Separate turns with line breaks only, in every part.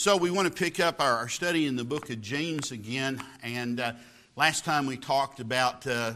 So, we want to pick up our, our, study in the book of James again. And uh, last time we talked about uh,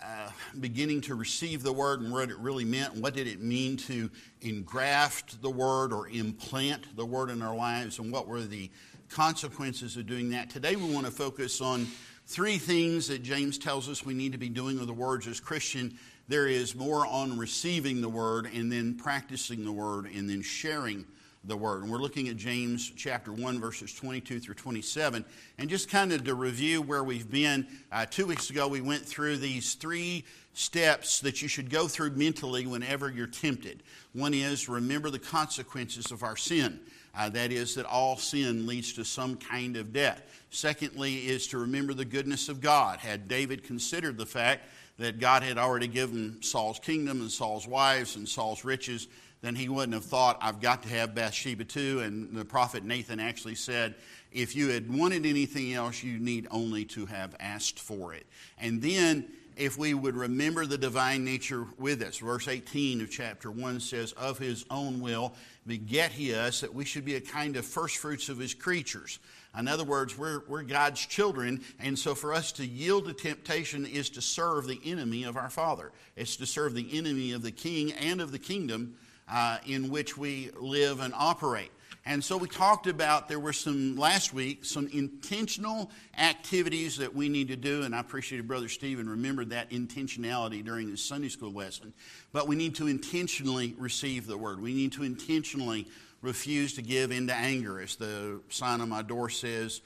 uh, beginning to receive the word and what it really meant. What did it mean to engraft the word or implant the word in our lives? And what were the consequences of doing that? Today, we want to focus on three things that James tells us we need to be doing with the words as Christian. There is more on receiving the word and then practicing the word and then sharing the word. And we're looking at James chapter 1, verses 22 through 27. And just kind of to review where we've been, uh, two weeks ago we went through these three steps that you should go through mentally whenever you're tempted. One is remember the consequences of our sin. Uh, that is, that all sin leads to some kind of death. Secondly, is to remember the goodness of God. Had David considered the fact that God had already given Saul's kingdom and Saul's wives and Saul's riches, then he wouldn't have thought, I've got to have Bathsheba too. And the prophet Nathan actually said, if you had wanted anything else, you need only to have asked for it. And then, if we would remember the divine nature with us, verse 18 of chapter 1 says, Of his own will beget he us, that we should be a kind of first fruits of his creatures. In other words, we're, we're God's children, and so for us to yield to temptation is to serve the enemy of our Father. It's to serve the enemy of the king and of the kingdom uh, in which we live and operate. And so we talked about there were some last week some intentional activities that we need to do, and I appreciated Brother Stephen remembered that intentionality during his Sunday school lesson. But we need to intentionally receive the word. We need to intentionally refuse to give into anger, as the sign on my door says.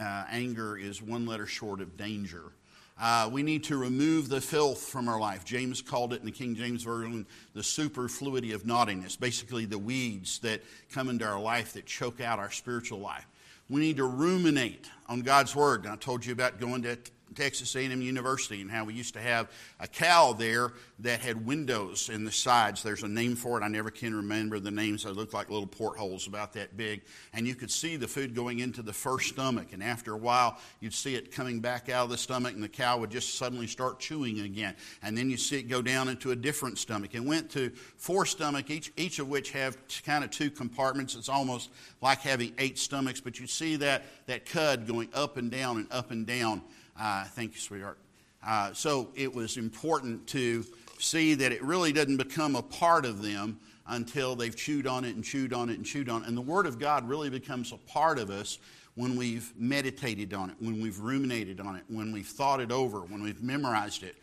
Uh, anger is one letter short of danger. Uh, we need to remove the filth from our life. James called it in the King James Version the superfluity of naughtiness, basically the weeds that come into our life that choke out our spiritual life. We need to ruminate on God's Word. And I told you about going to Texas A&M University and how we used to have a cow there that had windows in the sides. There's a name for it. I never can remember the names. They looked like little portholes about that big. And you could see the food going into the first stomach. And after a while, you'd see it coming back out of the stomach, and the cow would just suddenly start chewing again. And then you see it go down into a different stomach. It went to four stomach, each, each of which have kind of two compartments. It's almost like having eight stomachs, but you see that, that cud going up and down and up and down. Uh, thank you, sweetheart. Uh, so it was important to see that it really doesn't become a part of them until they've chewed on it and chewed on it and chewed on it. And the Word of God really becomes a part of us when we've meditated on it, when we've ruminated on it, when we've thought it over, when we've memorized it.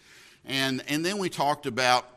And, and then we talked about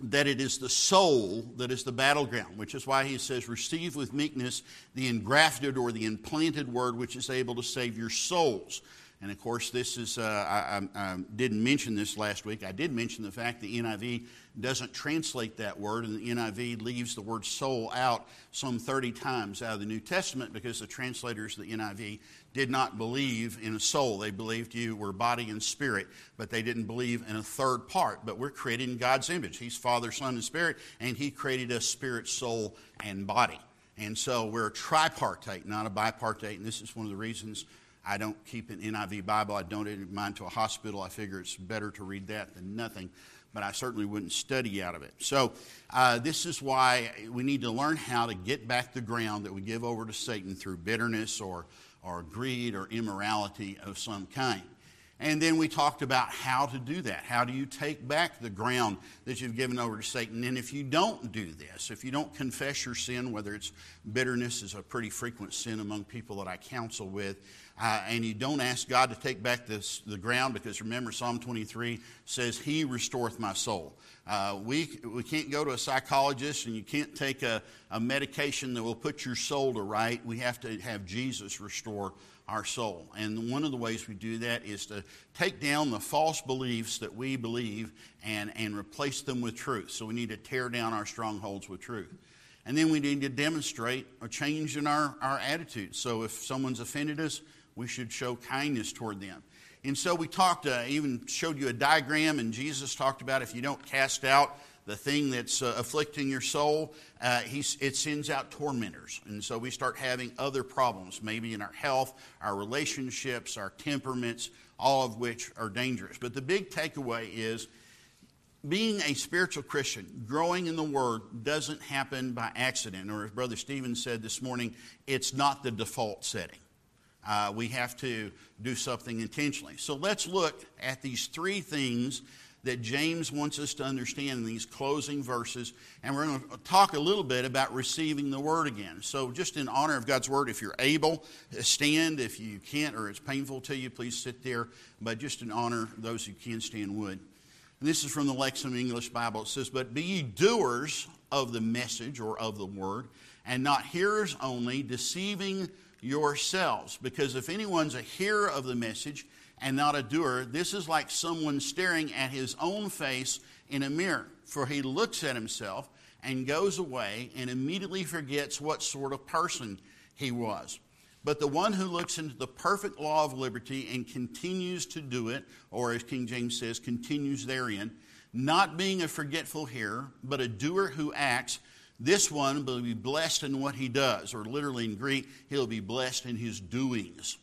that it is the soul that is the battleground, which is why he says, Receive with meekness the engrafted or the implanted word which is able to save your souls. And of course, this is, uh, I, I, I, didn't mention this last week. I did mention the fact the NIV doesn't translate that word, and the NIV leaves the word soul out some 30 times out of the New Testament because the translators of the NIV did not believe in a soul. They believed you were body and spirit, but they didn't believe in a third part. But we're created in God's image. He's Father, Son, and Spirit, and He created us spirit, soul, and body. And so we're a tripartite, not a bipartite, and this is one of the reasons I don't keep an NIV Bible. I donated mine to a hospital. I figure it's better to read that than nothing, but I certainly wouldn't study out of it. So, uh, this is why we need to learn how to get back the ground that we give over to Satan through bitterness or, or greed or immorality of some kind. And then we talked about how to do that. How do you take back the ground that you've given over to Satan? And if you don't do this, if you don't confess your sin, whether it's bitterness is a pretty frequent sin among people that I counsel with, uh, and you don't ask God to take back this, the ground, because remember, Psalm 23 says, He restoreth my soul. Uh, we, we can't go to a psychologist and you can't take a, a medication that will put your soul to right. We have to have Jesus restore our soul. And one of the ways we do that is to take down the false beliefs that we believe and, and replace them with truth. So we need to tear down our strongholds with truth. And then we need to demonstrate a change in our, our attitude. So if someone's offended us, we should show kindness toward them. And so we talked, uh, even showed you a diagram, and Jesus talked about if you don't cast out the thing that's uh, afflicting your soul, uh, it sends out tormentors. And so we start having other problems, maybe in our health, our relationships, our temperaments, all of which are dangerous. But the big takeaway is being a spiritual Christian, growing in the Word, doesn't happen by accident. Or as Brother Stephen said this morning, it's not the default setting. Uh, we have to do something intentionally. So let's look at these three things that James wants us to understand in these closing verses. And we're going to talk a little bit about receiving the Word again. So, just in honor of God's Word, if you're able, uh, stand. If you can't or it's painful to you, please sit there. But just in honor, those who can stand would. And this is from the Lexham English Bible. It says, But be ye doers of the message or of the word, and not hearers only, deceiving yourselves. Because if anyone's a hearer of the message and not a doer, this is like someone staring at his own face in a mirror. For he looks at himself and goes away and immediately forgets what sort of person he was. But the one who looks into the perfect law of liberty and continues to do it, or as King James says, continues therein, not being a forgetful hearer, but a doer who acts, this one will be blessed in what he does, or literally in Greek, he'll be blessed in his doings.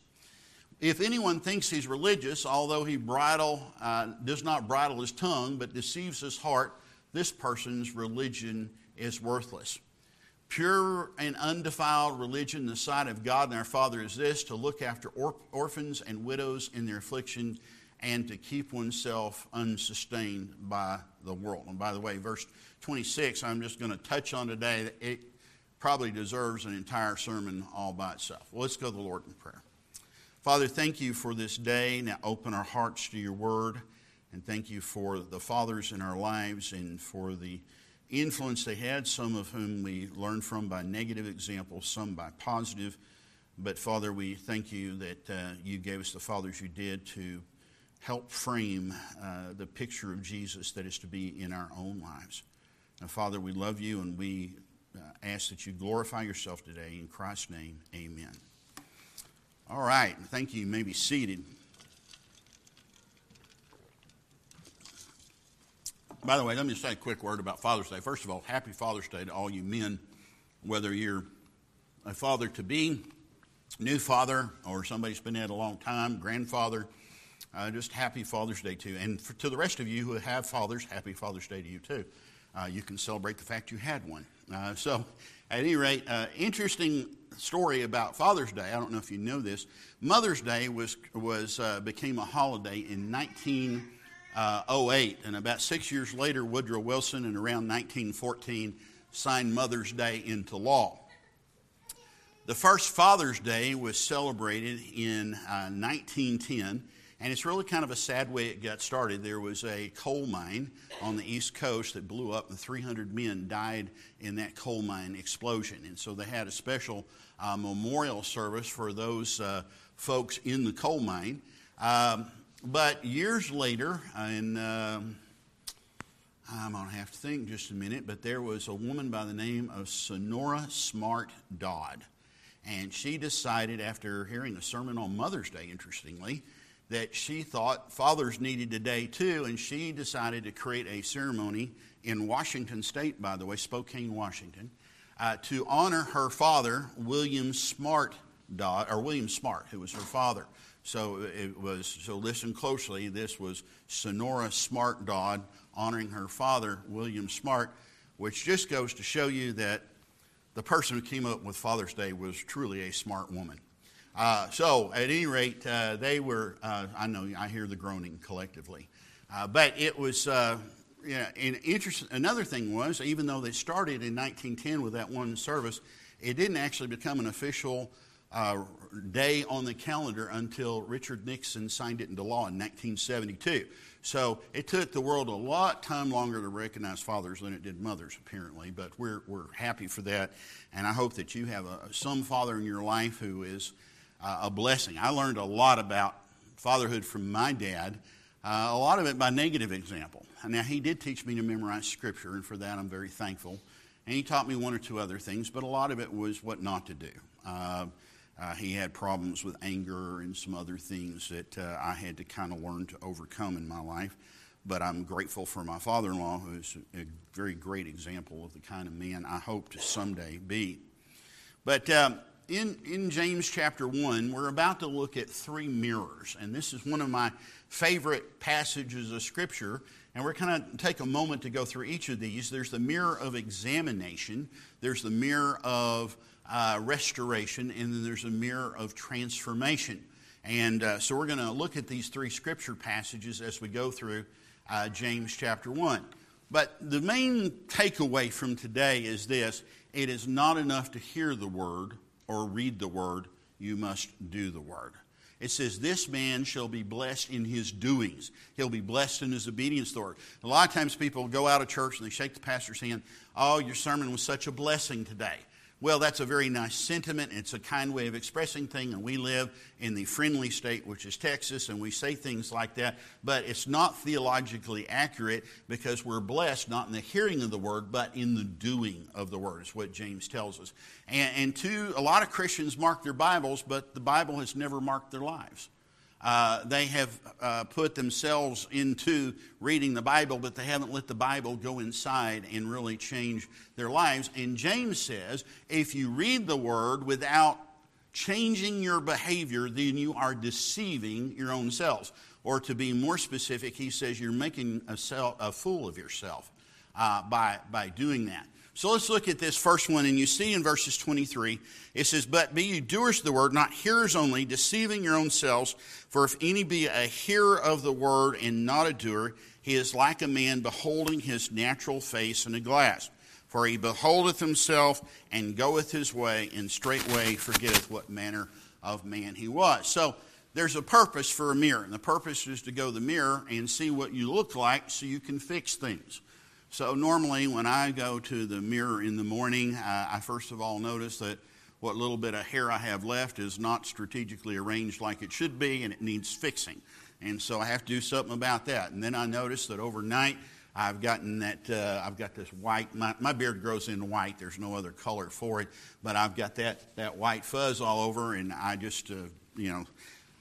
If anyone thinks he's religious, although he bridle, uh, does not bridle his tongue, but deceives his heart, this person's religion is worthless. Pure and undefiled religion in the sight of God and our Father is this to look after or- orphans and widows in their affliction and to keep oneself unsustained by the world. And by the way, verse 26, I'm just going to touch on today. It probably deserves an entire sermon all by itself. Well, let's go to the Lord in prayer. Father, thank you for this day. Now open our hearts to your word. And thank you for the fathers in our lives and for the influence they had, some of whom we learned from by negative examples, some by positive. But Father, we thank you that uh, you gave us the fathers you did to help frame uh, the picture of Jesus that is to be in our own lives. Now, Father, we love you and we uh, ask that you glorify yourself today. In Christ's name, amen. All right, thank you. You may be seated. By the way, let me say a quick word about Father's Day. First of all, happy Father's Day to all you men, whether you're a father to be, new father, or somebody's been dead a long time, grandfather. Uh, just happy Father's Day to you. And for, to the rest of you who have fathers, happy Father's Day to you too. Uh, you can celebrate the fact you had one. Uh, so, at any rate, uh, interesting story about Father's Day. I don't know if you know this. Mother's Day was was uh, became a holiday in 19- uh, 08. And about six years later, Woodrow Wilson, in around 1914, signed Mother's Day into law. The first Father's Day was celebrated in uh, 1910, and it's really kind of a sad way it got started. There was a coal mine on the East Coast that blew up, and 300 men died in that coal mine explosion. And so they had a special uh, memorial service for those uh, folks in the coal mine. Um, but years later, and um, I'm going to have to think just a minute, but there was a woman by the name of Sonora Smart Dodd. And she decided, after hearing a sermon on Mother's Day, interestingly, that she thought fathers needed a day too, and she decided to create a ceremony in Washington State, by the way, Spokane, Washington, uh, to honor her father, William Smart Dodd, or William Smart, who was her father. So it was, so listen closely. This was Sonora Smart Dodd honoring her father, William Smart, which just goes to show you that the person who came up with Father's Day was truly a smart woman. Uh, so, at any rate, uh, they were, uh, I know, I hear the groaning collectively. Uh, but it was, uh, yeah, and interest, another thing was, even though they started in 1910 with that one service, it didn't actually become an official uh, day on the calendar until Richard Nixon signed it into law in 1972. So it took the world a lot time longer to recognize fathers than it did mothers, apparently. But we're we're happy for that, and I hope that you have a, some father in your life who is uh, a blessing. I learned a lot about fatherhood from my dad. Uh, a lot of it by negative example. Now, he did teach me to memorize scripture, and for that I'm very thankful. And he taught me one or two other things, but a lot of it was what not to do. Uh, uh, he had problems with anger and some other things that uh, I had to kind of learn to overcome in my life. But I'm grateful for my father in law, who's a very great example of the kind of man I hope to someday be. But um, in, in James chapter 1, we're about to look at three mirrors. And this is one of my favorite passages of Scripture. And we're going to take a moment to go through each of these. There's the mirror of examination, there's the mirror of uh, restoration, and then there's a mirror of transformation. And uh, so we're going to look at these three scripture passages as we go through uh, James chapter 1. But the main takeaway from today is this it is not enough to hear the word or read the word, you must do the word. It says, This man shall be blessed in his doings. He'll be blessed in his obedience to it. A lot of times people go out of church and they shake the pastor's hand, Oh, your sermon was such a blessing today. Well, that's a very nice sentiment. It's a kind way of expressing things, and we live in the friendly state, which is Texas, and we say things like that. But it's not theologically accurate because we're blessed not in the hearing of the word, but in the doing of the word, is what James tells us. And, and two, a lot of Christians mark their Bibles, but the Bible has never marked their lives. Uh, they have uh, put themselves into reading the Bible, but they haven't let the Bible go inside and really change their lives. And James says if you read the Word without changing your behavior, then you are deceiving your own selves. Or to be more specific, he says you're making a, self, a fool of yourself uh, by, by doing that. So let's look at this first one. And you see in verses 23, it says, But be you doers of the word, not hearers only, deceiving your own selves. For if any be a hearer of the word and not a doer, he is like a man beholding his natural face in a glass. For he beholdeth himself and goeth his way, and straightway forgetteth what manner of man he was. So there's a purpose for a mirror. And the purpose is to go to the mirror and see what you look like so you can fix things. So normally when I go to the mirror in the morning, uh, I first of all notice that what little bit of hair I have left is not strategically arranged like it should be and it needs fixing. And so I have to do something about that. And then I notice that overnight I've gotten that, uh, I've got this white, my, my, beard grows in white. There's no other color for it. But I've got that, that white fuzz all over and I just, uh, you know,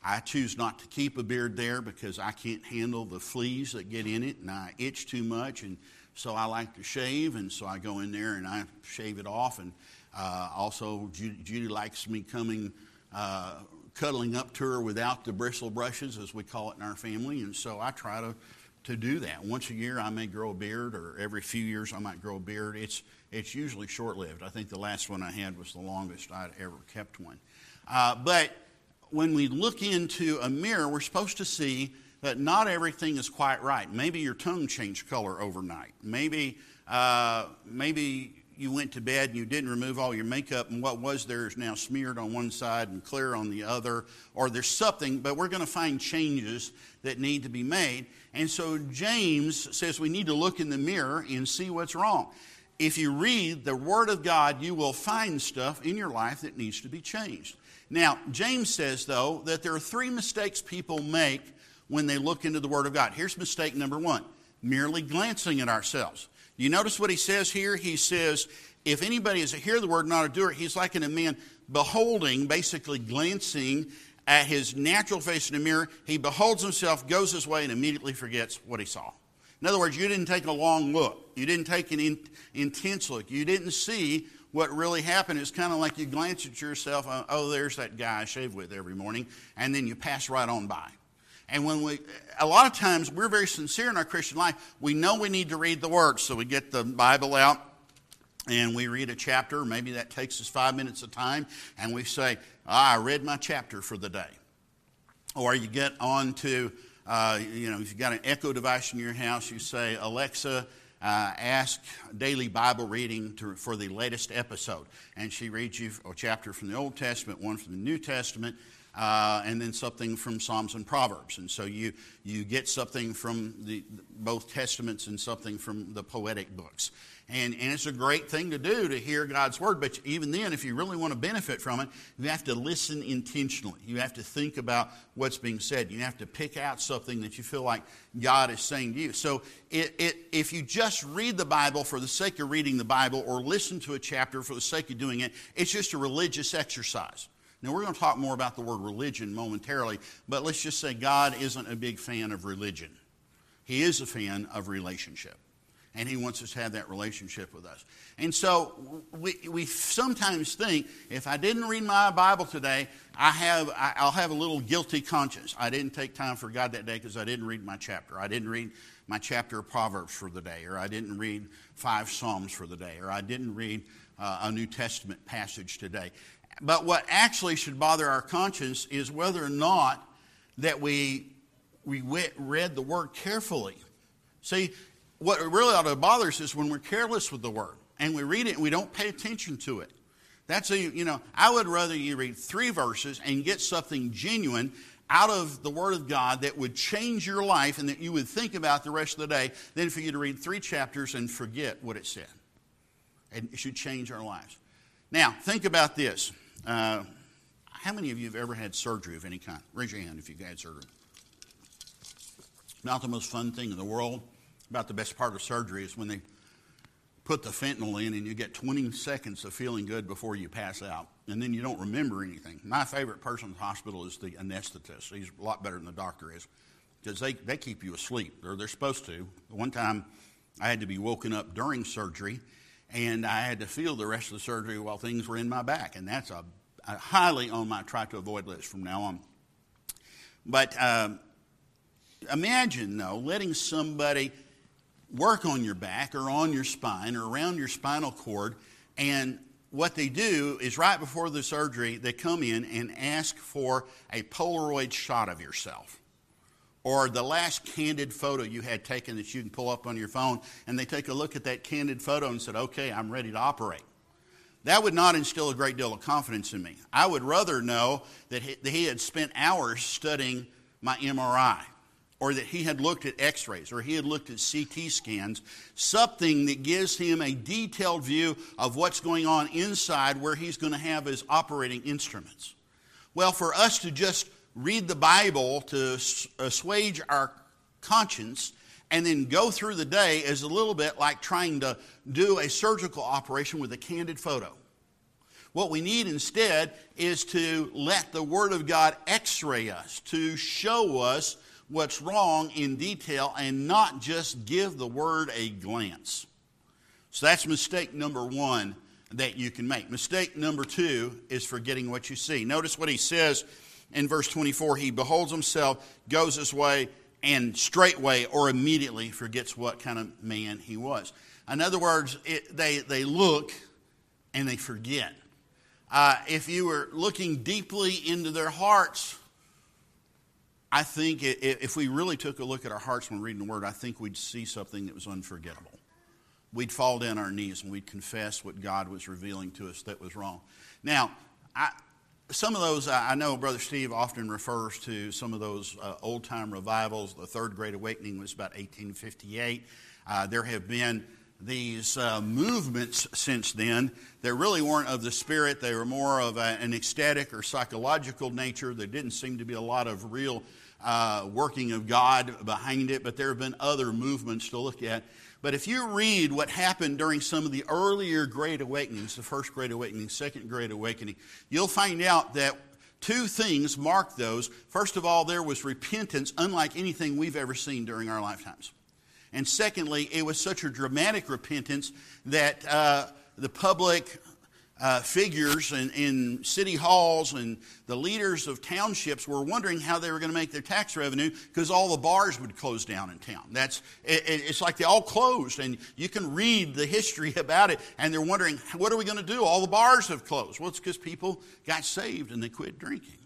I choose not to keep a beard there because I can't handle the fleas that get in it and I itch too much and so I like to shave, and so I go in there and I shave it off. And uh, also, Judy, Judy, likes me coming, uh, cuddling up to her without the bristle brushes, as we call it in our family. And so I try to, to do that. Once a year, I may grow a beard, or every few years, I might grow a beard. It's, it's usually short lived. I think the last one I had was the longest I'd ever kept one. Uh, but when we look into a mirror, we're supposed to see that not everything is quite right. Maybe your tongue changed color overnight. Maybe, uh, maybe you went to bed and you didn't remove all your makeup, and what was there is now smeared on one side and clear on the other, or there's something, but we're going to find changes that need to be made. And so James says we need to look in the mirror and see what's wrong. If you read the Word of God, you will find stuff in your life that needs to be changed. Now, James says, though, that there are three mistakes people make when they look into the Word of God. Here's mistake number one merely glancing at ourselves. You notice what he says here? He says, if anybody is a hearer of the word, not a doer, he's like a man beholding, basically glancing at his natural face in a mirror. He beholds himself, goes his way, and immediately forgets what he saw. In other words, you didn't take a long look. You didn't take an in, intense look. You didn't see what really happened. It's kind of like you glance at yourself, uh, oh, there's that guy I shave with every morning, and then you pass right on by. And when we, a lot of times we're very sincere in our Christian life. We know we need to read the Word, so we get the Bible out and we read a chapter. Maybe that takes us five minutes of time, and we say, ah, I read my chapter for the day. Or you get on to, uh, you know, if you've got an echo device in your house, you say, Alexa, uh, ask daily Bible reading to, for the latest episode. And she reads you a chapter from the Old Testament, one from the New Testament, uh, and then something from Psalms and Proverbs. And so you, you get something from the, both Testaments and something from the poetic books. And, and it's a great thing to do to hear God's Word, but even then, if you really want to benefit from it, you have to listen intentionally. You have to think about what's being said. You have to pick out something that you feel like God is saying to you. So it, it, if you just read the Bible for the sake of reading the Bible or listen to a chapter for the sake of doing it, it's just a religious exercise. Now, we're going to talk more about the word religion momentarily, but let's just say God isn't a big fan of religion. He is a fan of relationship. and He wants us to have that relationship with us. And so we, we sometimes think if I didn't read my Bible today, I have, I'll have a little guilty conscience. I didn't take time for God that day because I didn't read my chapter. I didn't read my chapter of Proverbs for the day, or I didn't read five Psalms for the day, or I didn't read uh, a New Testament passage today. But what actually should bother our conscience is whether or not that we, we read the Word carefully. See, what really ought to bother us is when we're careless with the Word and we read it and we don't pay attention to it. That's a, you know, I would rather you read three verses and get something genuine out of the Word of God that would change your life and that you would think about the rest of the day than for you to read three chapters and forget what it said. And it should change our lives. Now, think about this. Uh, how many of you have ever had surgery of any kind? Raise your hand if you've had surgery. Not the most fun thing in the world. About the best part of surgery is when they put the fentanyl in and you get 20 seconds of feeling good before you pass out. And then you don't remember anything. My favorite person in the hospital is the anesthetist. He's a lot better than the doctor is because they, they keep you asleep, or they're supposed to. One time I had to be woken up during surgery and I had to feel the rest of the surgery while things were in my back. And that's a, a highly on my try to avoid list from now on. But um, imagine, though, letting somebody work on your back or on your spine or around your spinal cord. And what they do is right before the surgery, they come in and ask for a Polaroid shot of yourself or the last candid photo you had taken that you can pull up on your phone, and they take a look at that candid photo and said, okay, I'm ready to operate. That would not instill a great deal of confidence in me. I would rather know that he, had spent hours studying my MRI, or that he had looked at x rays, or he had looked at CT scans, something that gives him a detailed view of what's going on inside where he's going to have his operating instruments. Well, for us to just read the Bible to assuage our conscience and then go through the day is a little bit like trying to do a surgical operation with a candid photo. What we need instead is to let the Word of God x ray us, to show us what's wrong in detail, and not just give the Word a glance. So that's mistake number one that you can make. Mistake number two is forgetting what you see. Notice what he says in verse 24, he beholds himself, goes his way, and straightway or immediately forgets what kind of man he was. In other words, it, they, they look and they forget. Uh, if you were looking deeply into their hearts, I think it, if we really took a look at our hearts when reading the Word, I think we'd see something that was unforgettable. We'd fall down our knees and we'd confess what God was revealing to us that was wrong. Now, I, some of those, I know Brother Steve often refers to some of those uh, old time revivals. The Third Great Awakening was about 1858. Uh, there have been these uh, movements since then that really weren't of the spirit. They were more of a, an ecstatic or psychological nature. There didn't seem to be a lot of real uh, working of God behind it, but there have been other movements to look at. But if you read what happened during some of the earlier Great Awakenings, the first Great Awakening, second Great Awakening, you'll find out that two things marked those. First of all, there was repentance, unlike anything we've ever seen during our lifetimes. And secondly, it was such a dramatic repentance that uh, the public uh, figures in, in, city halls and the leaders of townships were wondering how they were going to make their tax revenue because all the bars would close down in town. That's it, it's like they all closed, and you can read the history about it, and they're wondering what are we going to do? All the bars have closed. Well, it's because people got saved and they quit drinking.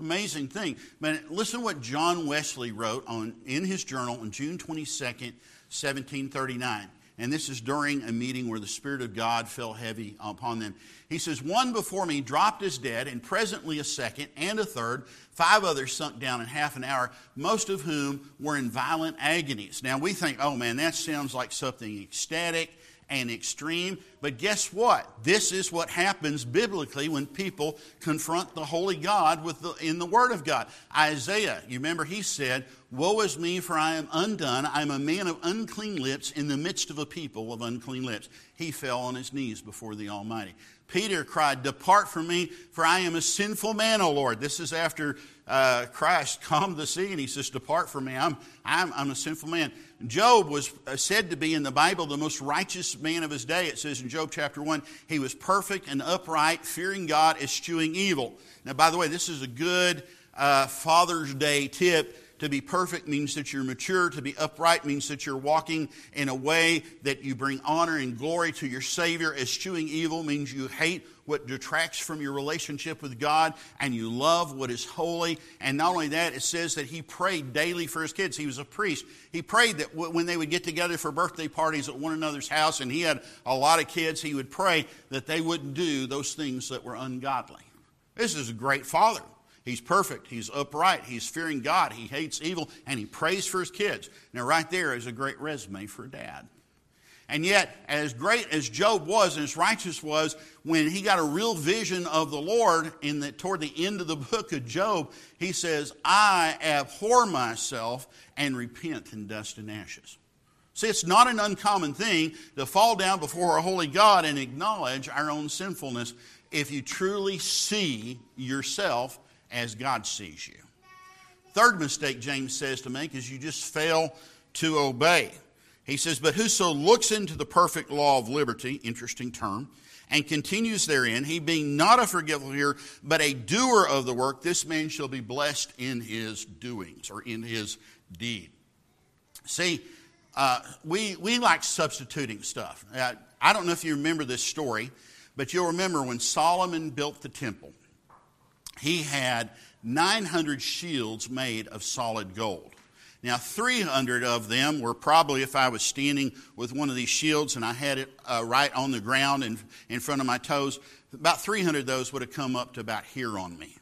Amazing thing. But listen to what John Wesley wrote on in his journal on June 22nd, 1739 and this is during a meeting where the Spirit of God fell heavy upon them. He says, One before me dropped as dead, and presently a second and a third. Five others sunk down in half an hour, most of whom were in violent agonies. Now we think, oh man, that sounds like something ecstatic and extreme. But guess what? This is what happens biblically when people confront the Holy God with the, in the Word of God. Isaiah, you remember he said, Woe is me, for I am undone. I am a man of unclean lips in the midst of a people of unclean lips. He fell on his knees before the Almighty. Peter cried, Depart from me, for I am a sinful man, O Lord. This is after uh, Christ calmed the sea, and he says, Depart from me, I'm, I'm, I'm a sinful man. Job was uh, said to be in the Bible the most righteous man of his day. It says in Job chapter 1, he was perfect and upright, fearing God, eschewing evil. Now, by the way, this is a good uh, Father's Day tip to be perfect means that you're mature. To be upright means that you're walking in a way that you bring honor and glory to your Savior. Eschewing evil means you hate what detracts from your relationship with God and you love what is holy. And not only that, it says that he prayed daily for his kids. He was a priest. He prayed that when they would get together for birthday parties at one another's house and he had a lot of kids, he would pray that they wouldn't do those things that were ungodly. This is a great father. He's perfect. He's upright. He's fearing God. He hates evil. And he prays for his kids. Now, right there is a great resume for dad. And yet, as great as Job was and as righteous was, when he got a real vision of the Lord in the, toward the end of the book of Job, he says, I abhor myself and repent in dust and ashes. See, it's not an uncommon thing to fall down before a holy God and acknowledge our own sinfulness if you truly see yourself as God sees you. Third mistake James says to make is you just fail to obey. He says, But whoso looks into the perfect law of liberty, interesting term, and continues therein, he being not a forgetful hearer, but a doer of the work, this man shall be blessed in his doings or in his deed. See, uh, we, we like substituting stuff. Uh, I don't know if you remember this story, but you'll remember when Solomon built the temple he had 900 shields made of solid gold. Now, 300 of them were probably, if I was standing with one of these shields and I had it uh, right on the ground in, in front of my toes, about 300 of those would have come up to about here on me.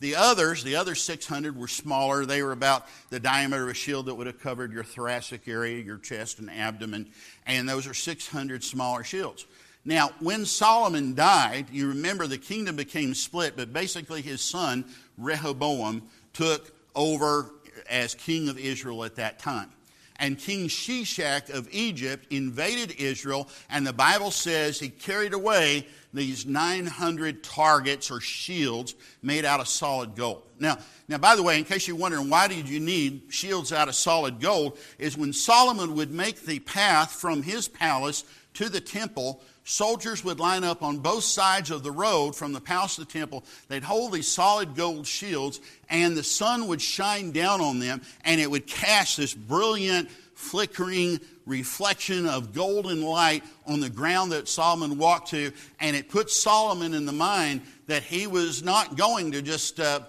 The others, the other 600 were smaller. They were about the diameter of a shield that would have covered your thoracic area, your chest and abdomen. And those are 600 smaller shields. Now, when Solomon died, you remember the kingdom became split, but basically his son, Rehoboam, took over as king of Israel at that time. And King Shishak of Egypt invaded Israel, and the Bible says he carried away these 900 targets or shields made out of solid gold. Now, now, by the way, in case you're wondering why did you need shields out of solid gold, is when Solomon would make the path from his palace to the temple, soldiers would line up on both sides of the road from the palace to the temple. They'd hold these solid gold shields, and the sun would shine down on them, and it would cast this brilliant, flickering reflection of golden light on the ground that Solomon walked to. And it put Solomon in the mind that he was not going to just. Uh,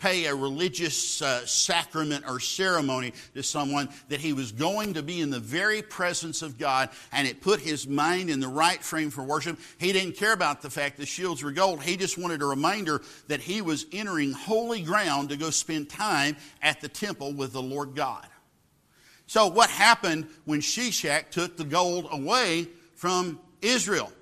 pay a religious uh, sacrament or ceremony to someone, that he was going to be in the very presence of God, and it put his mind in the right frame for worship. He didn't care about the fact the shields were gold. He just wanted a reminder that he was entering holy ground to go spend time at the temple with the Lord God. So, what happened when Shishak took the gold away from Israel?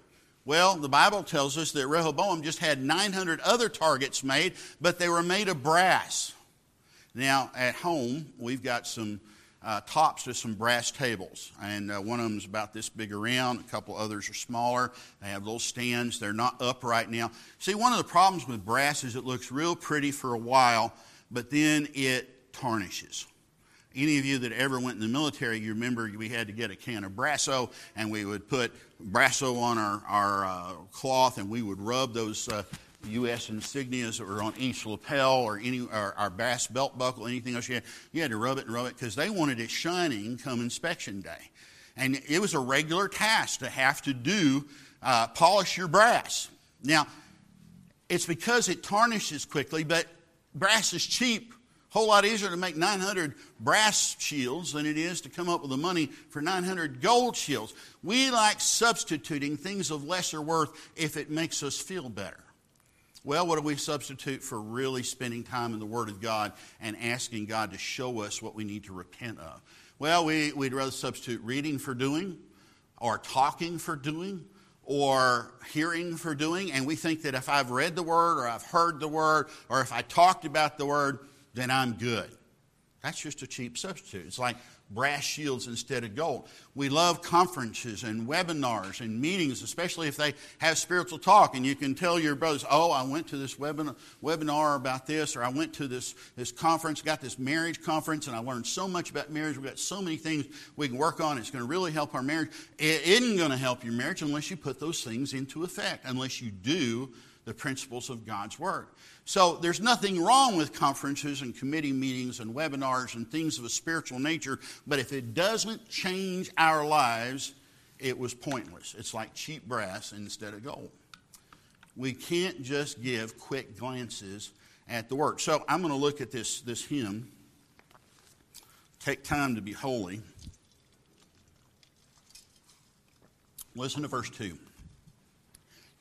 Well, the Bible tells us that Rehoboam just had 900 other targets made, but they were made of brass. Now, at home, we've got some uh, tops to some brass tables, and uh, one of them is about this big around. A couple others are smaller. They have little stands. They're not up right now. See, one of the problems with brass is it looks real pretty for a while, but then it tarnishes. Any of you that ever went in the military, you remember we had to get a can of Brasso, and we would put Brasso on our, our uh, cloth, and we would rub those uh, U.S. insignias that were on each lapel or any or our brass belt buckle, anything else you had. You had to rub it and rub it because they wanted it shining come inspection day. And it was a regular task to have to do uh, polish your brass. Now, it's because it tarnishes quickly, but brass is cheap whole lot easier to make 900 brass shields than it is to come up with the money for 900 gold shields. We like substituting things of lesser worth if it makes us feel better. Well, what do we substitute for really spending time in the Word of God and asking God to show us what we need to repent of? Well, we, would rather substitute reading for doing, or talking for doing, or hearing for doing. And we think that if I've read the Word, or I've heard the Word, or if I talked about the Word, then I'm good. That's just a cheap substitute. It's like brass shields instead of gold. We love conferences and webinars and meetings, especially if they have spiritual talk. And you can tell your brothers, oh, I went to this webinar, about this, or I went to this, this conference, got this marriage conference, and I learned so much about marriage. We've got so many things we can work on. It's going to really help our marriage. It isn't going to help your marriage unless you put those things into effect, unless you do the principles of God's Word. So there's nothing wrong with conferences and committee meetings and webinars and things of a spiritual nature, but if it doesn't change our lives, it was pointless. It's like cheap brass instead of gold. We can't just give quick glances at the Word. So I'm going to look at this, this hymn. Take time to be holy. Listen to verse 2.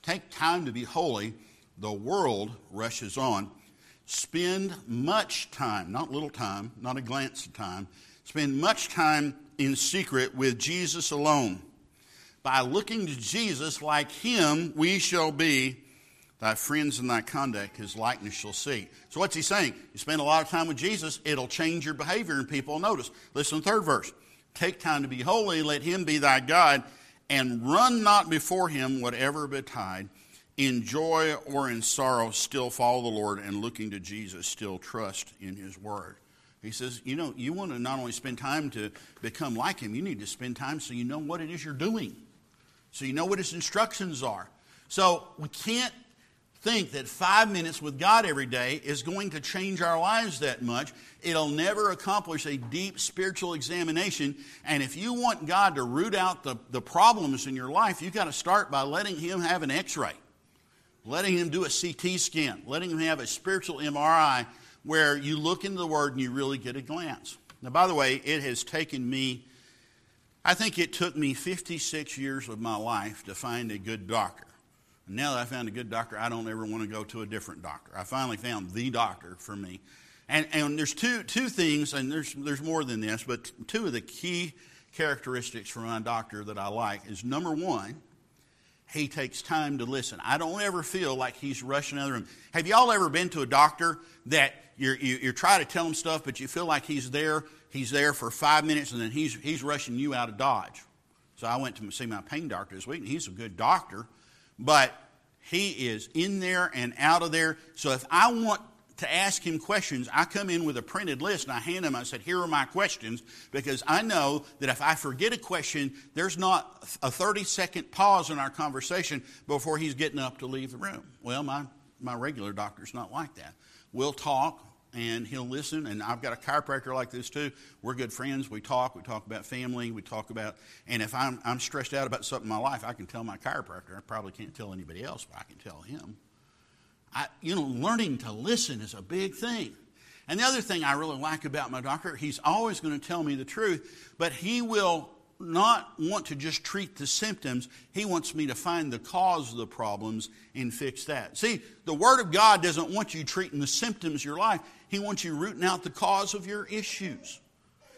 Take time to be holy the world rushes on. Spend much time, not little time, not a glance of time, spend much time in secret with Jesus alone. By looking to Jesus like him, we shall be thy friends and thy conduct, his likeness shall see. So what's he saying? You spend a lot of time with Jesus, it'll change your behavior and people will notice. Listen to the third verse. Take time to be holy, let him be thy God, and run not before him whatever betide in joy or in sorrow, still follow the Lord and looking to Jesus, still trust in His Word. He says, you know, you want to not only spend time to become like Him, you need to spend time so you know what it is you're doing, so you know what His instructions are. So we can't think that five minutes with God every day is going to change our lives that much. It'll never accomplish a deep spiritual examination. And if you want God to root out the, the problems in your life, you've got to start by letting Him have an x ray letting him do a CT scan, letting him have a spiritual MRI where you look into the Word and you really get a glance. Now, by the way, it has taken me, I think it took me 56 years of my life to find a good doctor. And now that I found a good doctor, I don't ever want to go to a different doctor. I finally found the doctor for me. And, and there's two, two things, and there's, there's more than this, but two of the key characteristics for my doctor that I like is number one, he takes time to listen. I don't ever feel like he's rushing out of the room. Have y'all ever been to a doctor that you're, you, you're trying to tell him stuff, but you feel like he's there, he's there for five minutes, and then he's, he's rushing you out of Dodge? So I went to see my pain doctor this week, and he's a good doctor, but he is in there and out of there. So if I want to ask him questions, I come in with a printed list and I hand him, I said, Here are my questions, because I know that if I forget a question, there's not a 30 second pause in our conversation before he's getting up to leave the room. Well, my, my regular doctor's not like that. We'll talk and he'll listen, and I've got a chiropractor like this too. We're good friends. We talk. We talk about family. We talk about, and if I'm, I'm stressed out about something in my life, I can tell my chiropractor. I probably can't tell anybody else, but I can tell him. I, you know, learning to listen is a big thing. And the other thing I really like about my doctor, he's always going to tell me the truth, but he will not want to just treat the symptoms. He wants me to find the cause of the problems and fix that. See, the Word of God doesn't want you treating the symptoms of your life, He wants you rooting out the cause of your issues.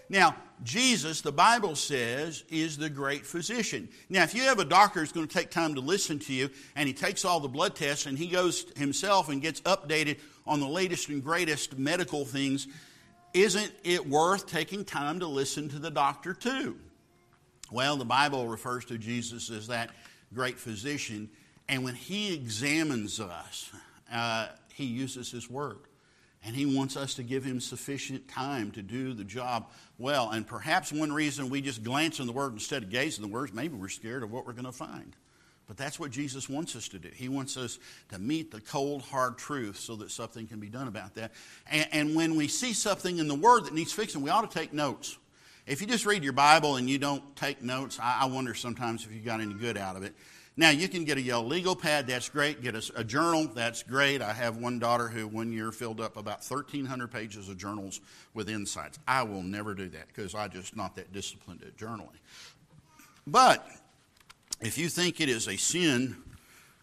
Now, Jesus, the Bible says, is the great physician. Now, if you have a doctor who's going to take time to listen to you and he takes all the blood tests and he goes himself and gets updated on the latest and greatest medical things, isn't it worth taking time to listen to the doctor too? Well, the Bible refers to Jesus as that great physician, and when he examines us, uh, he uses his word. And he wants us to give him sufficient time to do the job well. And perhaps one reason we just glance in the Word instead of gazing in the words, maybe we're scared of what we're going to find. But that's what Jesus wants us to do. He wants us to meet the cold, hard truth so that something can be done about that. And, and when we see something in the Word that needs fixing, we ought to take notes. If you just read your Bible and you don't take notes, I, I wonder sometimes if you got any good out of it. Now, you can get a legal pad, that's great. Get a, a, journal, that's great. I have one daughter who one year filled up about 1,300 pages of journals with insights. I will never do that because I'm just not that disciplined at journaling. But if you think it is a sin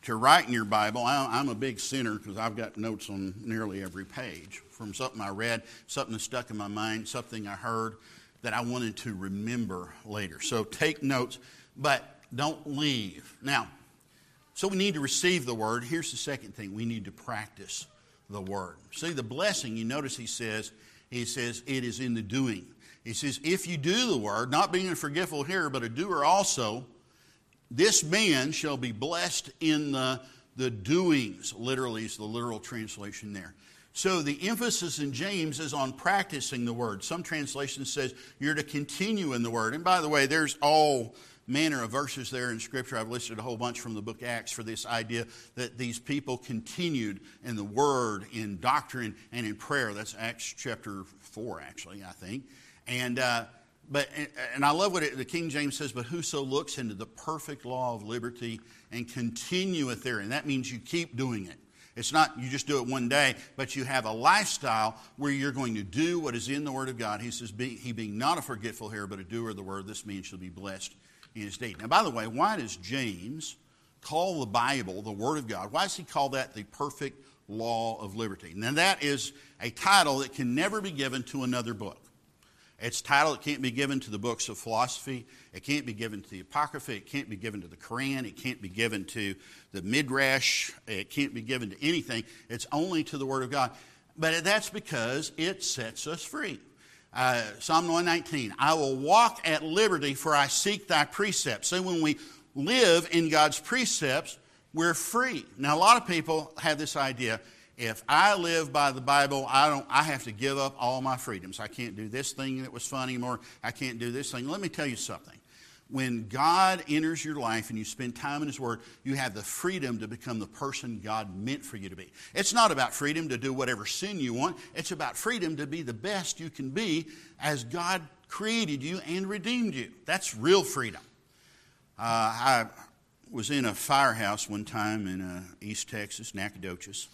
to write in your Bible, I, I'm a big sinner because I've got notes on nearly every page from something I read, something that stuck in my mind, something I heard that I wanted to remember later. So take notes. But don't leave. Now, so we need to receive the word. Here's the second thing we need to practice the word. See, the blessing, you notice he says He says, It is in the doing. He says, If you do the word, not being a forgetful hearer, but a doer also, this man shall be blessed in the, the doings. Literally, is the literal translation there. So the emphasis in James is on practicing the word. Some translations says you're to continue in the word. And by the way, there's all manner of verses there in Scripture. I've listed a whole bunch from the book Acts for this idea that these people continued in the Word, in doctrine, and in prayer. That's Acts chapter 4, actually, I think. And, uh, but, and I love what it, the King James says, but whoso looks into the perfect law of liberty and continueth therein. That means you keep doing it. It's not you just do it one day, but you have a lifestyle where you're going to do what is in the Word of God. He says, be, He being not a forgetful hearer, but a doer of the Word, this means shall be blessed Now, by the way, why does James call the Bible the Word of God? Why does he call that the perfect law of liberty? Now, that is a title that can never be given to another book. It's title that can't be given to the books of philosophy. It can't be given to the Apocrypha. It can't be given to the Quran. It can't be given to the Midrash. It can't be given to anything. It's only to the Word of God. But that's because it sets us free. Uh, Psalm 119, I will walk at liberty, for I seek thy precepts. So when we live in God's precepts, we're free. Now, a lot of people have this idea if I live by the Bible, I, don't, I have to give up all my freedoms. I can't do this thing that was fun anymore. I can't do this thing. Let me tell you something. When God enters your life and you spend time in His Word, you have the freedom to become the person God meant for you to be. It's not about freedom to do whatever sin you want, it's about freedom to be the best you can be as God created you and redeemed you. That's real freedom. Uh, I was in a firehouse one time in uh, East Texas, Nacogdoches,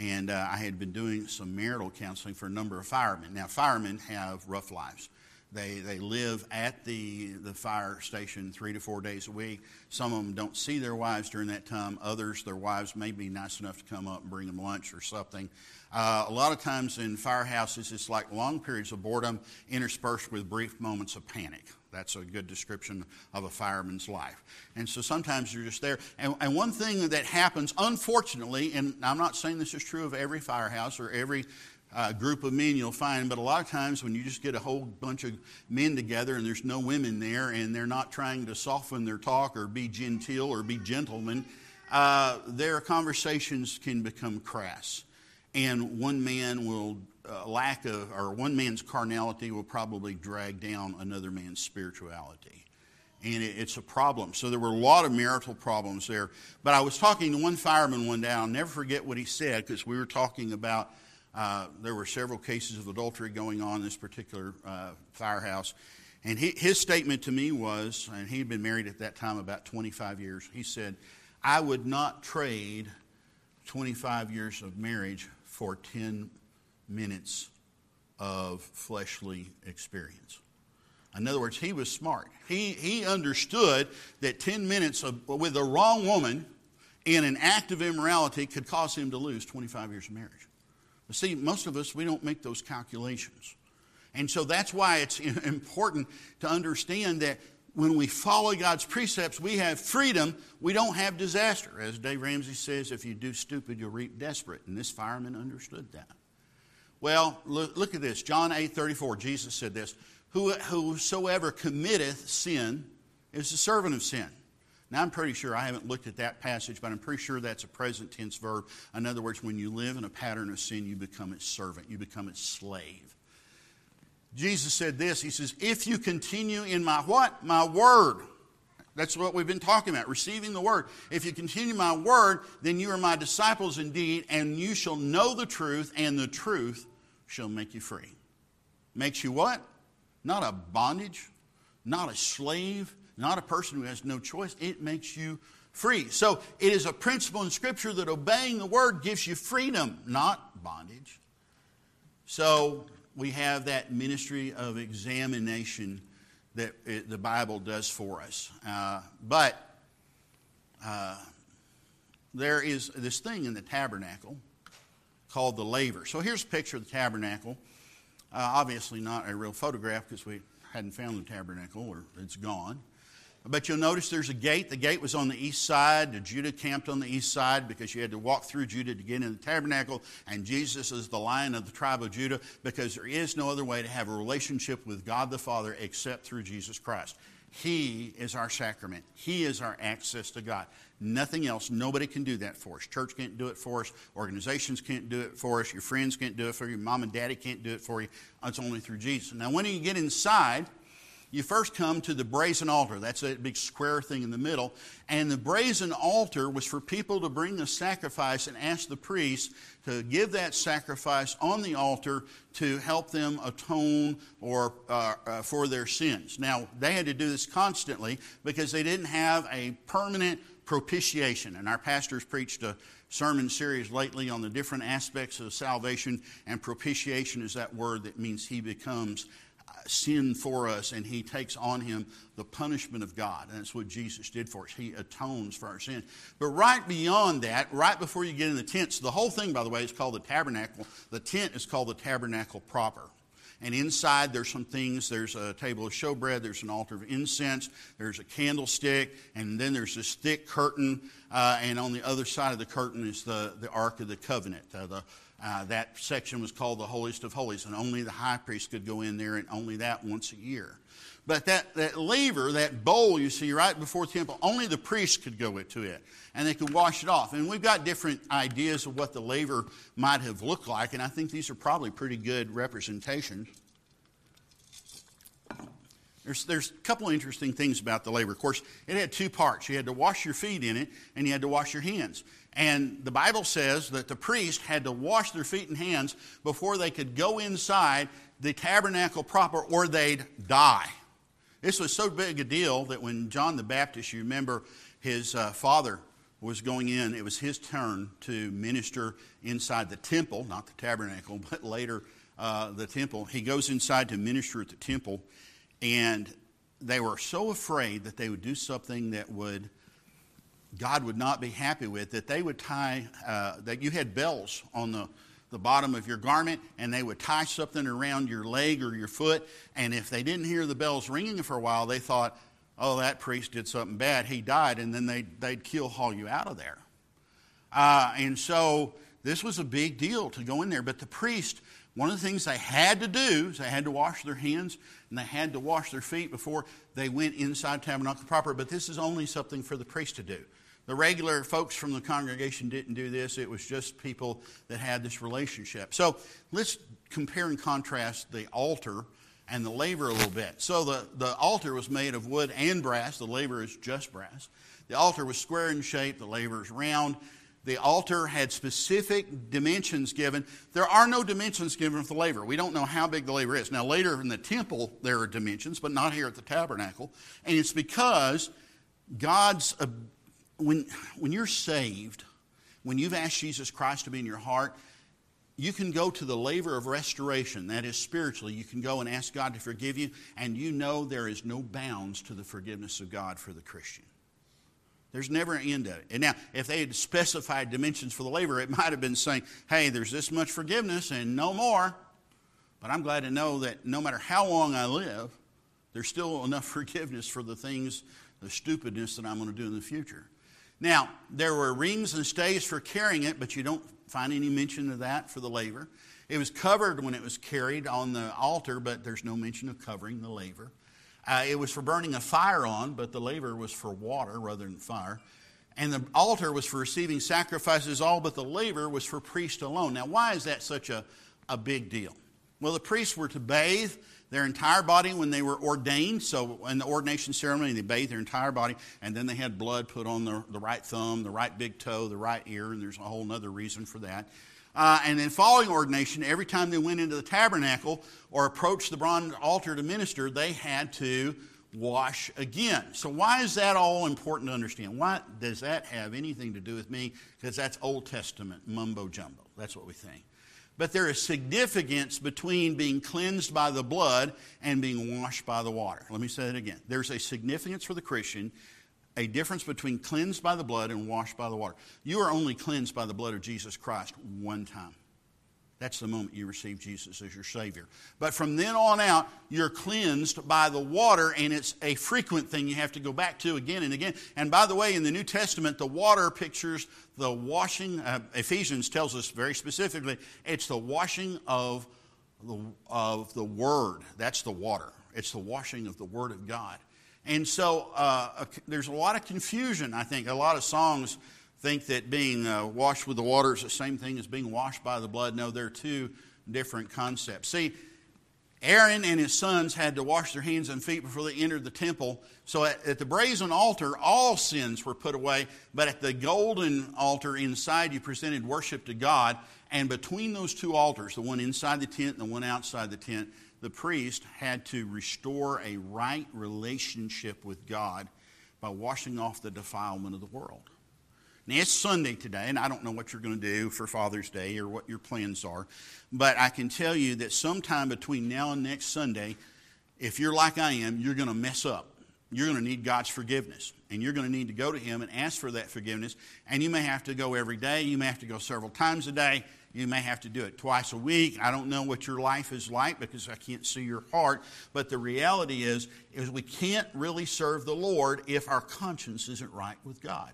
and uh, I had been doing some marital counseling for a number of firemen. Now, firemen have rough lives. They, they live at the, the fire station three to four days a week. Some of them don't see their wives during that time. Others, their wives may be nice enough to come up and bring them lunch or something. Uh, a lot of times in firehouses, it's like long periods of boredom interspersed with brief moments of panic. That's a good description of a fireman's life. And so sometimes you're just there. And, and, one thing that happens, unfortunately, and I'm not saying this is true of every firehouse or every uh, group of men you'll find, but a lot of times when you just get a whole bunch of men together and there's no women there and they're not trying to soften their talk or be genteel or be gentlemen, uh, their conversations can become crass. And one man will uh, lack of, or one man's carnality will probably drag down another man's spirituality. And it, it's a problem. So there were a lot of marital problems there. But I was talking to one fireman one day, I'll never forget what he said because we were talking about uh, there were several cases of adultery going on in this particular uh, firehouse. And he, his statement to me was, and he'd been married at that time about 25 years, he said, I would not trade 25 years of marriage for 10 minutes of fleshly experience. In other words, he was smart. He, he understood that 10 minutes of, with the wrong woman in an act of immorality could cause him to lose 25 years of marriage. But see, most of us, we don't make those calculations. And so that's why it's important to understand that when we follow God's precepts, we have freedom. We don't have disaster. As Dave Ramsey says, if you do stupid, you'll reap desperate. And this fireman understood that. Well, look, look at this. John 8 34, Jesus said this Whosoever committeth sin is the servant of sin. Now, I'm pretty sure, I haven't looked at that passage, but I'm pretty sure that's a present tense verb. In other words, when you live in a pattern of sin, you become its servant, you become its slave. Jesus said this He says, If you continue in my what? My word. That's what we've been talking about, receiving the word. If you continue my word, then you are my disciples indeed, and you shall know the truth, and the truth shall make you free. Makes you what? Not a bondage, not a slave, not a person who has no choice. It makes you free. So it is a principle in Scripture that obeying the word gives you freedom, not bondage. So we have that ministry of examination that it, the Bible does for us. Uh, but uh, there is this thing in the tabernacle called the laver. So here's a picture of the tabernacle. Uh, obviously, not a real photograph because we hadn't found the tabernacle or it's gone. But you'll notice there's a gate. The gate was on the east side. Judah camped on the east side because you had to walk through Judah to get in the tabernacle. And Jesus is the lion of the tribe of Judah because there is no other way to have a relationship with God the Father except through Jesus Christ. He is our sacrament, He is our access to God. Nothing else. Nobody can do that for us. Church can't do it for us. Organizations can't do it for us. Your friends can't do it for you. Mom and daddy can't do it for you. It's only through Jesus. Now, when you get inside, you first come to the brazen altar. That's a big square thing in the middle. And the brazen altar was for people to bring the sacrifice and ask the priest to give that sacrifice on the altar to help them atone or uh, uh, for their sins. Now, they had to do this constantly because they didn't have a permanent propitiation. And our pastors preached a sermon series lately on the different aspects of salvation, and propitiation is that word that means he becomes sin for us and he takes on him the punishment of God. And that's what Jesus did for us. He atones for our sins. But right beyond that, right before you get in the tent, so the whole thing, by the way, is called the tabernacle. The tent is called the tabernacle proper. And inside there's some things. There's a table of showbread. There's an altar of incense. There's a candlestick. And then there's this thick curtain. Uh, and on the other side of the curtain is the, the Ark of the Covenant, uh, the uh, that section was called the holiest of holies, and only the high priest could go in there, and only that once a year. But that, that that bowl you see right before the temple, only the priest could go to it, and they could wash it off. And we've got different ideas of what the laver might have looked like, and I think these are probably pretty good representations. There's, there's a couple of interesting things about the laver. Of course, it had two parts. You had to wash your feet in it, and you had to wash your hands. And the Bible says that the priest had to wash their feet and hands before they could go inside the tabernacle proper or they'd die. This was so big a deal that when John the Baptist, you remember his uh, father was going in, it was his turn to minister inside the temple, not the tabernacle, but later uh, the temple. He goes inside to minister at the temple, and they were so afraid that they would do something that would God would not be happy with, that they would tie, uh, that you had bells on the, the bottom of your garment, and they would tie something around your leg or your foot. And if they didn't hear the bells ringing for a while, they thought, oh, that priest did something bad. He died, and then they'd, they'd kill, haul you out of there. Uh, and so this was a big deal to go in there. But the priest, one of the things they had to do is they had to wash their hands and they had to wash their feet before they went inside tabernacle proper. But this is only something for the priest to do. The regular folks from the congregation didn't do this, it was just people that had this relationship. So let's compare and contrast the altar and the laver a little bit. So the, the altar was made of wood and brass, the laver is just brass. The altar was square in shape, the laver is round. The altar had specific dimensions given. There are no dimensions given for the laver. We don't know how big the laver is. Now, later in the temple, there are dimensions, but not here at the tabernacle. And it's because God's uh, when, when you're saved, when you've asked Jesus Christ to be in your heart, you can go to the laver of restoration. That is spiritually. You can go and ask God to forgive you, and you know there is no bounds to the forgiveness of God for the Christian. There's never an end of it. And now, if they had specified dimensions for the laver, it might have been saying, hey, there's this much forgiveness and no more. But I'm glad to know that no matter how long I live, there's still enough forgiveness for the things, the stupidness that I'm going to do in the future. Now, there were rings and stays for carrying it, but you don't find any mention of that for the laver. It was covered when it was carried on the altar, but there's no mention of covering the laver. Uh, it was for burning a fire on, but the laver was for water rather than fire. And the altar was for receiving sacrifices, all but the laver was for priests alone. Now, why is that such a, a big deal? Well, the priests were to bathe their entire body when they were ordained. So, in the ordination ceremony, they bathed their entire body, and then they had blood put on the, the right thumb, the right big toe, the right ear, and there's a whole other reason for that. Uh, and then, following ordination, every time they went into the tabernacle or approached the bronze altar to minister, they had to wash again. So, why is that all important to understand? Why does that have anything to do with me? Because that's Old Testament mumbo jumbo. That's what we think. But there is significance between being cleansed by the blood and being washed by the water. Let me say that again. There's a significance for the Christian, a difference between cleansed by the blood and washed by the water. You are only cleansed by the blood of Jesus Christ one time. That's the moment you receive Jesus as your Savior. But from then on out, you're cleansed by the water, and it's a frequent thing you have to go back to again and again. And by the way, in the New Testament, the water pictures the washing. Uh, Ephesians tells us very specifically it's the washing of the, of the Word. That's the water. It's the washing of the Word of God. And so uh, there's a lot of confusion, I think. A lot of songs think that being uh, washed with the water is the same thing as being washed by the blood. No, they're two different concepts. See, Aaron and his sons had to wash their hands and feet before they entered the temple. So at, at, the brazen altar, all sins were put away. But at the golden altar inside, you presented worship to God. And between those two altars, the one inside the tent and the one outside the tent, the priest had to restore a right relationship with God by washing off the defilement of the world. Now, it's Sunday today, and I don't know what you're going to do for Father's Day or what your plans are, but I can tell you that sometime between now and next Sunday, if you're like I am, you're going to mess up. You're going to need God's forgiveness, and you're going to need to go to Him and ask for that forgiveness. And you may have to go every day, you may have to go several times a day, you may have to do it twice a week. I don't know what your life is like because I can't see your heart. But the reality is, is we can't really serve the Lord if our conscience isn't right with God.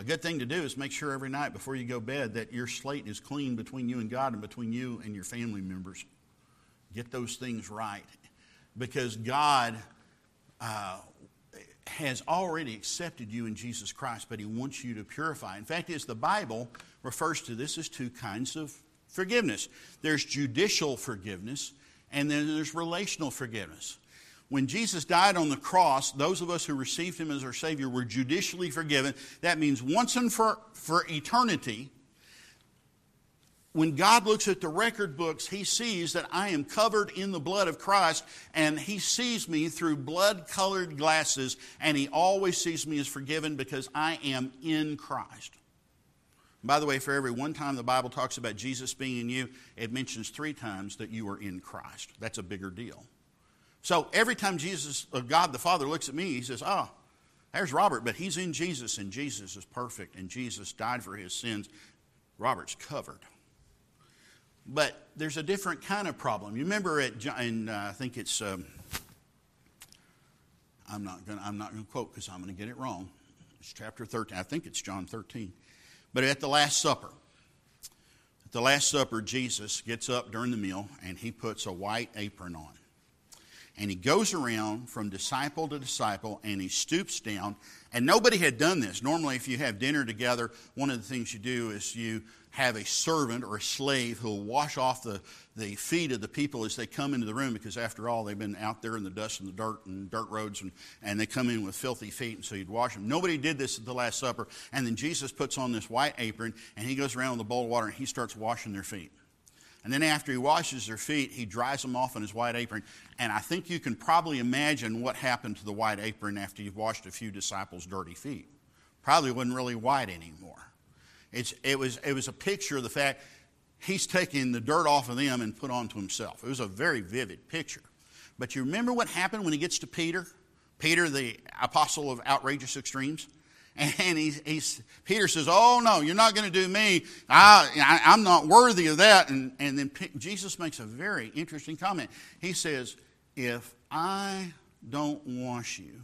A good thing to do is make sure every night before you go to bed that your slate is clean between you and God and between you and your family members. Get those things right because God uh, has already accepted you in Jesus Christ, but He wants you to purify. In fact, it's the Bible refers to this as two kinds of forgiveness there's judicial forgiveness, and then there's relational forgiveness. When Jesus died on the cross, those of us who received him as our Savior were judicially forgiven. That means once and for, for eternity, when God looks at the record books, he sees that I am covered in the blood of Christ, and he sees me through blood colored glasses, and he always sees me as forgiven because I am in Christ. By the way, for every one time the Bible talks about Jesus being in you, it mentions three times that you are in Christ. That's a bigger deal. So every time Jesus, uh, God the Father, looks at me, he says, Oh, there's Robert, but he's in Jesus, and Jesus is perfect, and Jesus died for his sins. Robert's covered. But there's a different kind of problem. You remember at, in, uh, I think it's, um, I'm not going to quote because I'm going to get it wrong. It's chapter 13. I think it's John 13. But at the Last Supper, at the Last Supper, Jesus gets up during the meal and he puts a white apron on and he goes around from disciple to disciple and he stoops down. And nobody had done this. Normally, if you have dinner together, one of the things you do is you have a servant or a slave who'll wash off the, the feet of the people as they come into the room because, after all, they've been out there in the dust and the dirt and dirt roads and, and they come in with filthy feet, and so you'd wash them. Nobody did this at the Last Supper. And then Jesus puts on this white apron and he goes around with a bowl of water and he starts washing their feet. And then after he washes their feet, he dries them off in his white apron. And I think you can probably imagine what happened to the white apron after you've washed a few disciples' dirty feet. Probably wasn't really white anymore. It's, it, was, it was a picture of the fact he's taking the dirt off of them and put onto himself. It was a very vivid picture. But you remember what happened when he gets to Peter? Peter, the apostle of outrageous extremes? And he's, he's, Peter says, Oh, no, you're not going to do me. I, I, am not worthy of that. And, and then P- Jesus makes a very interesting comment. He says, If I don't wash you,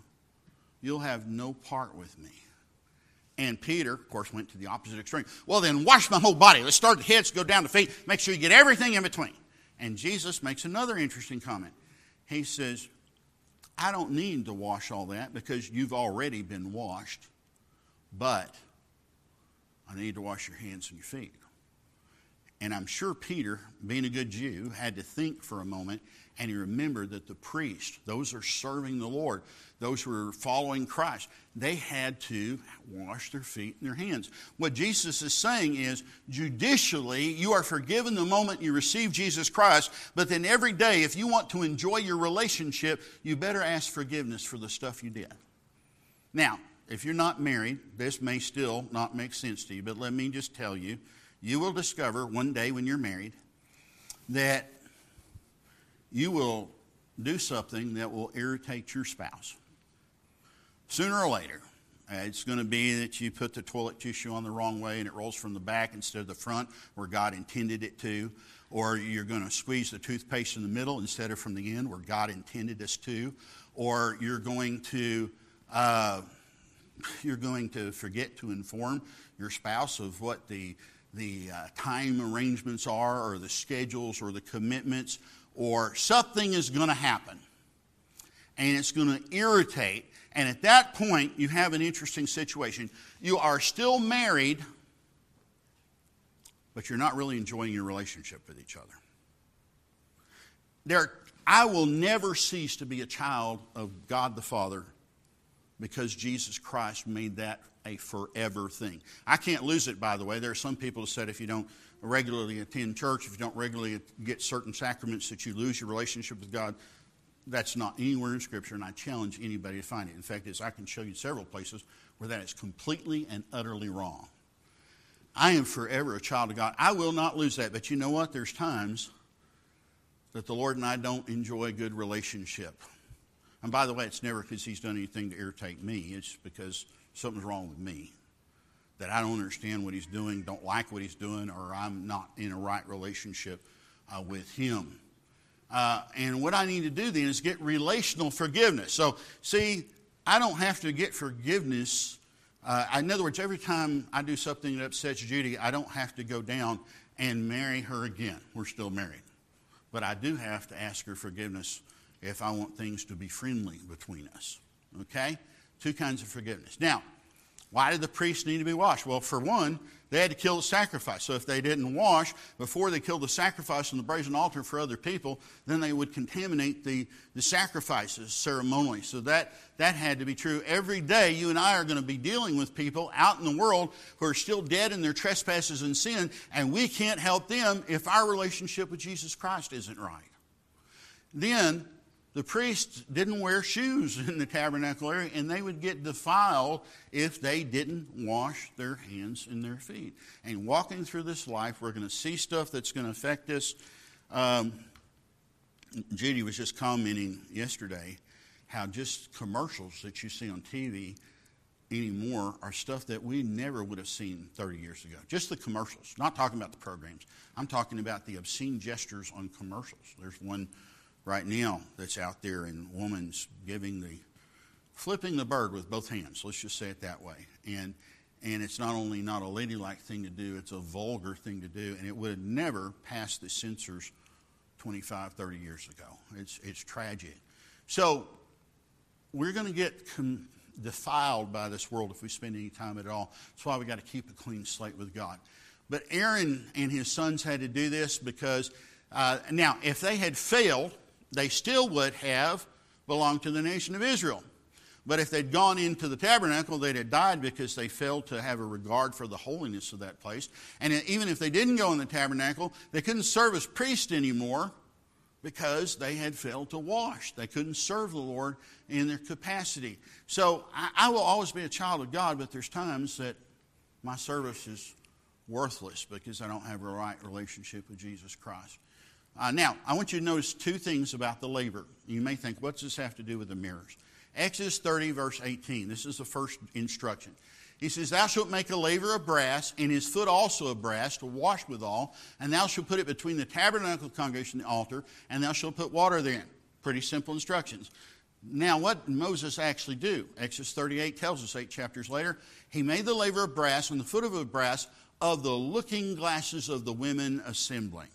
you'll have no part with me. And Peter, of course, went to the opposite extreme. Well, then wash my whole body. Let's start the heads, go down to feet, make sure you get everything in between. And Jesus makes another interesting comment. He says, I don't need to wash all that because you've already been washed but I need to wash your hands and your feet. And I'm sure Peter, being a good Jew, had to think for a moment and he remembered that the priests, those who are serving the Lord, those who are following Christ, they had to wash their feet and their hands. What Jesus is saying is, judicially, you are forgiven the moment you receive Jesus Christ, but then every day, if you want to enjoy your relationship, you better ask forgiveness for the stuff you did. Now, if you're not married, this may still not make sense to you, but let me just tell you you will discover one day when you're married that you will do something that will irritate your spouse. Sooner or later, Uh, it's going to be that you put the toilet tissue on the wrong way and it rolls from the back instead of the front where God intended it to. Or you're going to squeeze the toothpaste in the middle instead of from the end where God intended us to. Or you're going to. Uh, you're going to forget to inform your spouse of what the, the uh, time arrangements are, or the schedules, or the commitments, or something is going to happen. And it's going to irritate and at that point, you have an interesting situation. You are still married, but you're not really enjoying your relationship with each other. There, I will never cease to be a child of God the Father because Jesus Christ made that a forever thing. I can't lose it, by the way. There are some people who said if you don't regularly attend church, if you don't regularly get certain sacraments, that you lose your relationship with God that's not anywhere in Scripture, and I challenge anybody to find it. In fact, as I can show you several places where that is completely and utterly wrong. I am forever a child of God. I will not lose that. But you know what? There's times that the Lord and I don't enjoy a good relationship. And by the way, it's never because He's done anything to irritate me, it's because something's wrong with me. That I don't understand what He's doing, don't like what He's doing, or I'm not in a right relationship uh, with Him. Uh, and what I need to do then is get relational forgiveness. So, see, I don't have to get forgiveness. Uh, in other words, every time I do something that upsets Judy, I don't have to go down and marry her again. We're still married. But I do have to ask her forgiveness if I want things to be friendly between us. Okay? Two kinds of forgiveness. Now, why did the priests need to be washed? Well, for one, they had to kill the sacrifice. So if they didn't wash before they killed the sacrifice on the brazen altar for other people, then they would contaminate the, the sacrifices ceremonially. So that, that had to be true. Every day, you and I are going to be dealing with people out in the world who are still dead in their trespasses and sin, and we can't help them if our relationship with Jesus Christ isn't right. Then the priests didn't wear shoes in the tabernacle area, and they would get defiled if they didn't wash their hands and their feet. And walking through this life, we're going to see stuff that's going to affect us. Um, Judy was just commenting yesterday how just commercials that you see on TV anymore are stuff that we never would have seen 30 years ago. Just the commercials, not talking about the programs. I'm talking about the obscene gestures on commercials. There's one right now that's out there, and woman's giving the flipping the bird with both hands. Let's just say it that way. And and it's not only not a ladylike thing to do, it's a vulgar thing to do, and it would have never passed the censors 25, 30 years ago. It's it's tragic. So we're going to get com- defiled by this world if we spend any time at all. That's why we got to keep a clean slate with God. But Aaron and his sons had to do this because uh, now, if they had failed, they still would have belonged to the nation of Israel. But if they'd gone into the tabernacle, they'd have died because they failed to have a regard for the holiness of that place. And even if they didn't go in the tabernacle, they couldn't serve as priests anymore because they had failed to wash. They couldn't serve the Lord in their capacity. So I, I will always be a child of God, but there's times that my service is worthless because I don't have a right relationship with Jesus Christ. Uh, now, I want you to notice two things about the laver. You may think, what's this have to do with the mirrors? Exodus 30, verse 18. This is the first instruction. He says, Thou shalt make a laver of brass, and his foot also of brass, to wash withal, and thou shalt put it between the tabernacle congregation and the altar, and thou shalt put water therein. Pretty simple instructions. Now, what Moses actually do? Exodus 38 tells us eight chapters later. He made the laver of brass and the foot of brass of the looking glasses of the women assembling.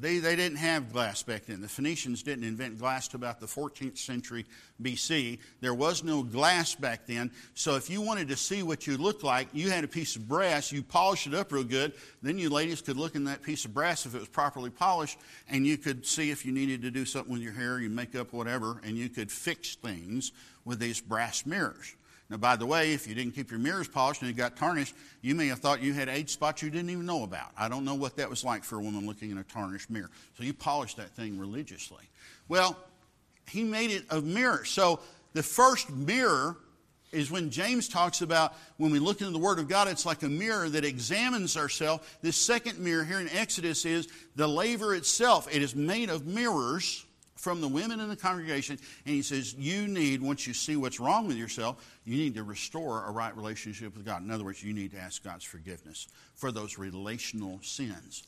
They, they didn't have glass back then. The Phoenicians didn't invent glass till about the 14th century BC. There was no glass back then. So if you wanted to see what you looked like, you had a piece of brass, you polished it up real good. Then you ladies could look in that piece of brass if it was properly polished, and you could see if you needed to do something with your hair, your makeup, whatever, and you could fix things with these brass mirrors. Now, by the way, if you didn't keep your mirrors polished and it got tarnished, you may have thought you had age spots you didn't even know about. I don't know what that was like for a woman looking in a tarnished mirror. So you polished that thing religiously. Well, he made it of mirrors. So the first mirror is when James talks about when we look into the Word of God, it's like a mirror that examines ourselves. This second mirror here in Exodus is the laver itself. It is made of mirrors from the women in the congregation, and he says, You need, once you see what's wrong with yourself, you need to restore a right relationship with God. In other words, you need to ask God's forgiveness for those relational sins.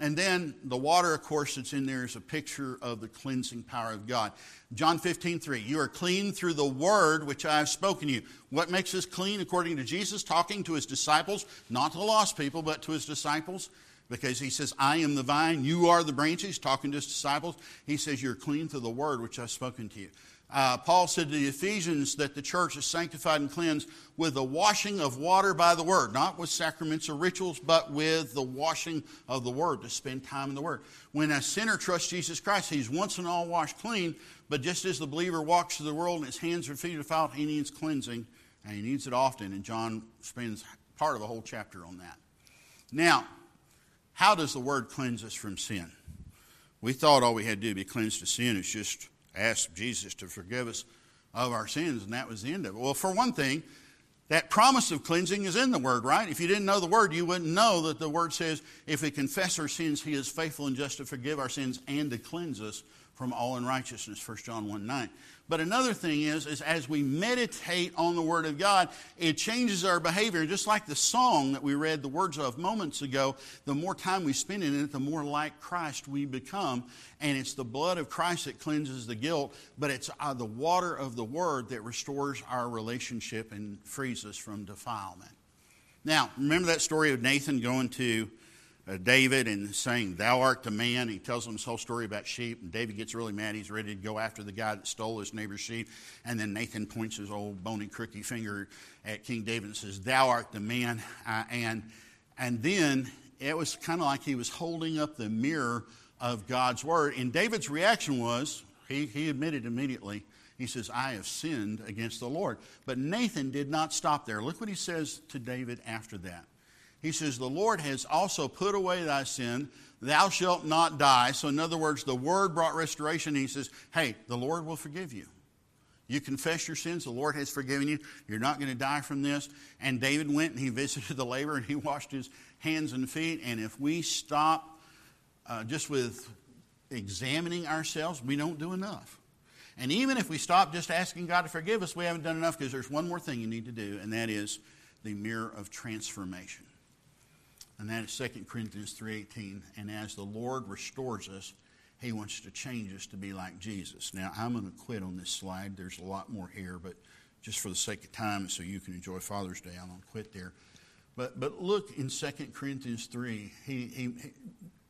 And then the water, of course, that's in there is a picture of the cleansing power of God. John 15, 3. You are clean through the word which I have spoken to you. What makes us clean, according to Jesus, talking to his disciples, not to the lost people, but to his disciples? Because he says, I am the vine, you are the branches, talking to his disciples. He says, You're clean through the word which I've spoken to you. Uh, Paul said to the Ephesians that the church is sanctified and cleansed with the washing of water by the word, not with sacraments or rituals, but with the washing of the word to spend time in the word. When a sinner trusts Jesus Christ, he's once and all washed clean, but just as the believer walks through the world and his hands are feet are defiled, he needs cleansing, and he needs it often, and John spends part of a whole chapter on that. Now, how does the word cleanse us from sin? We thought all we had to do to be cleansed of sin is just ask Jesus to forgive us of our sins, and that was the end of it. Well, for one thing, that promise of cleansing is in the Word, right? If you didn't know the Word, you wouldn't know that the Word says, if we confess our sins, He is faithful and just to forgive our sins and to cleanse us from all unrighteousness, 1 John 1 9. But another thing is, is as we meditate on the Word of God, it changes our behavior. Just like the song that we read the words of moments ago, the more time we spend in it, the more like Christ we become. And it's the blood of Christ that cleanses the guilt, but it's uh, the water of the Word that restores our relationship and frees us from defilement. Now, remember that story of Nathan going to David and saying, Thou art the man. He tells him this whole story about sheep, and David gets really mad. He's ready to go after the guy that stole his neighbor's sheep. And then Nathan points his old bony, crooked finger at King David and says, Thou art the man. Uh, and, and then it was kind of like he was holding up the mirror of God's word. And David's reaction was, he, he admitted immediately, he says, I have sinned against the Lord. But Nathan did not stop there. Look what he says to David after that. He says, The Lord has also put away thy sin. Thou shalt not die. So, in other words, the word brought restoration. He says, Hey, the Lord will forgive you. You confess your sins, the Lord has forgiven you. You're not going to die from this. And David went and he visited the laver and he washed his hands and feet. And if we stop uh, just with examining ourselves, we don't do enough. And even if we stop just asking God to forgive us, we haven't done enough because there's one more thing you need to do, and that is the mirror of transformation and that is 2 Corinthians 3.18. And as the Lord restores us, he wants to change us to be like Jesus. Now, I'm going to quit on this slide. There's a lot more here, but just for the sake of time, so you can enjoy Father's Day, I'm going to quit there. But, but look in 2 Corinthians 3. He, he, he,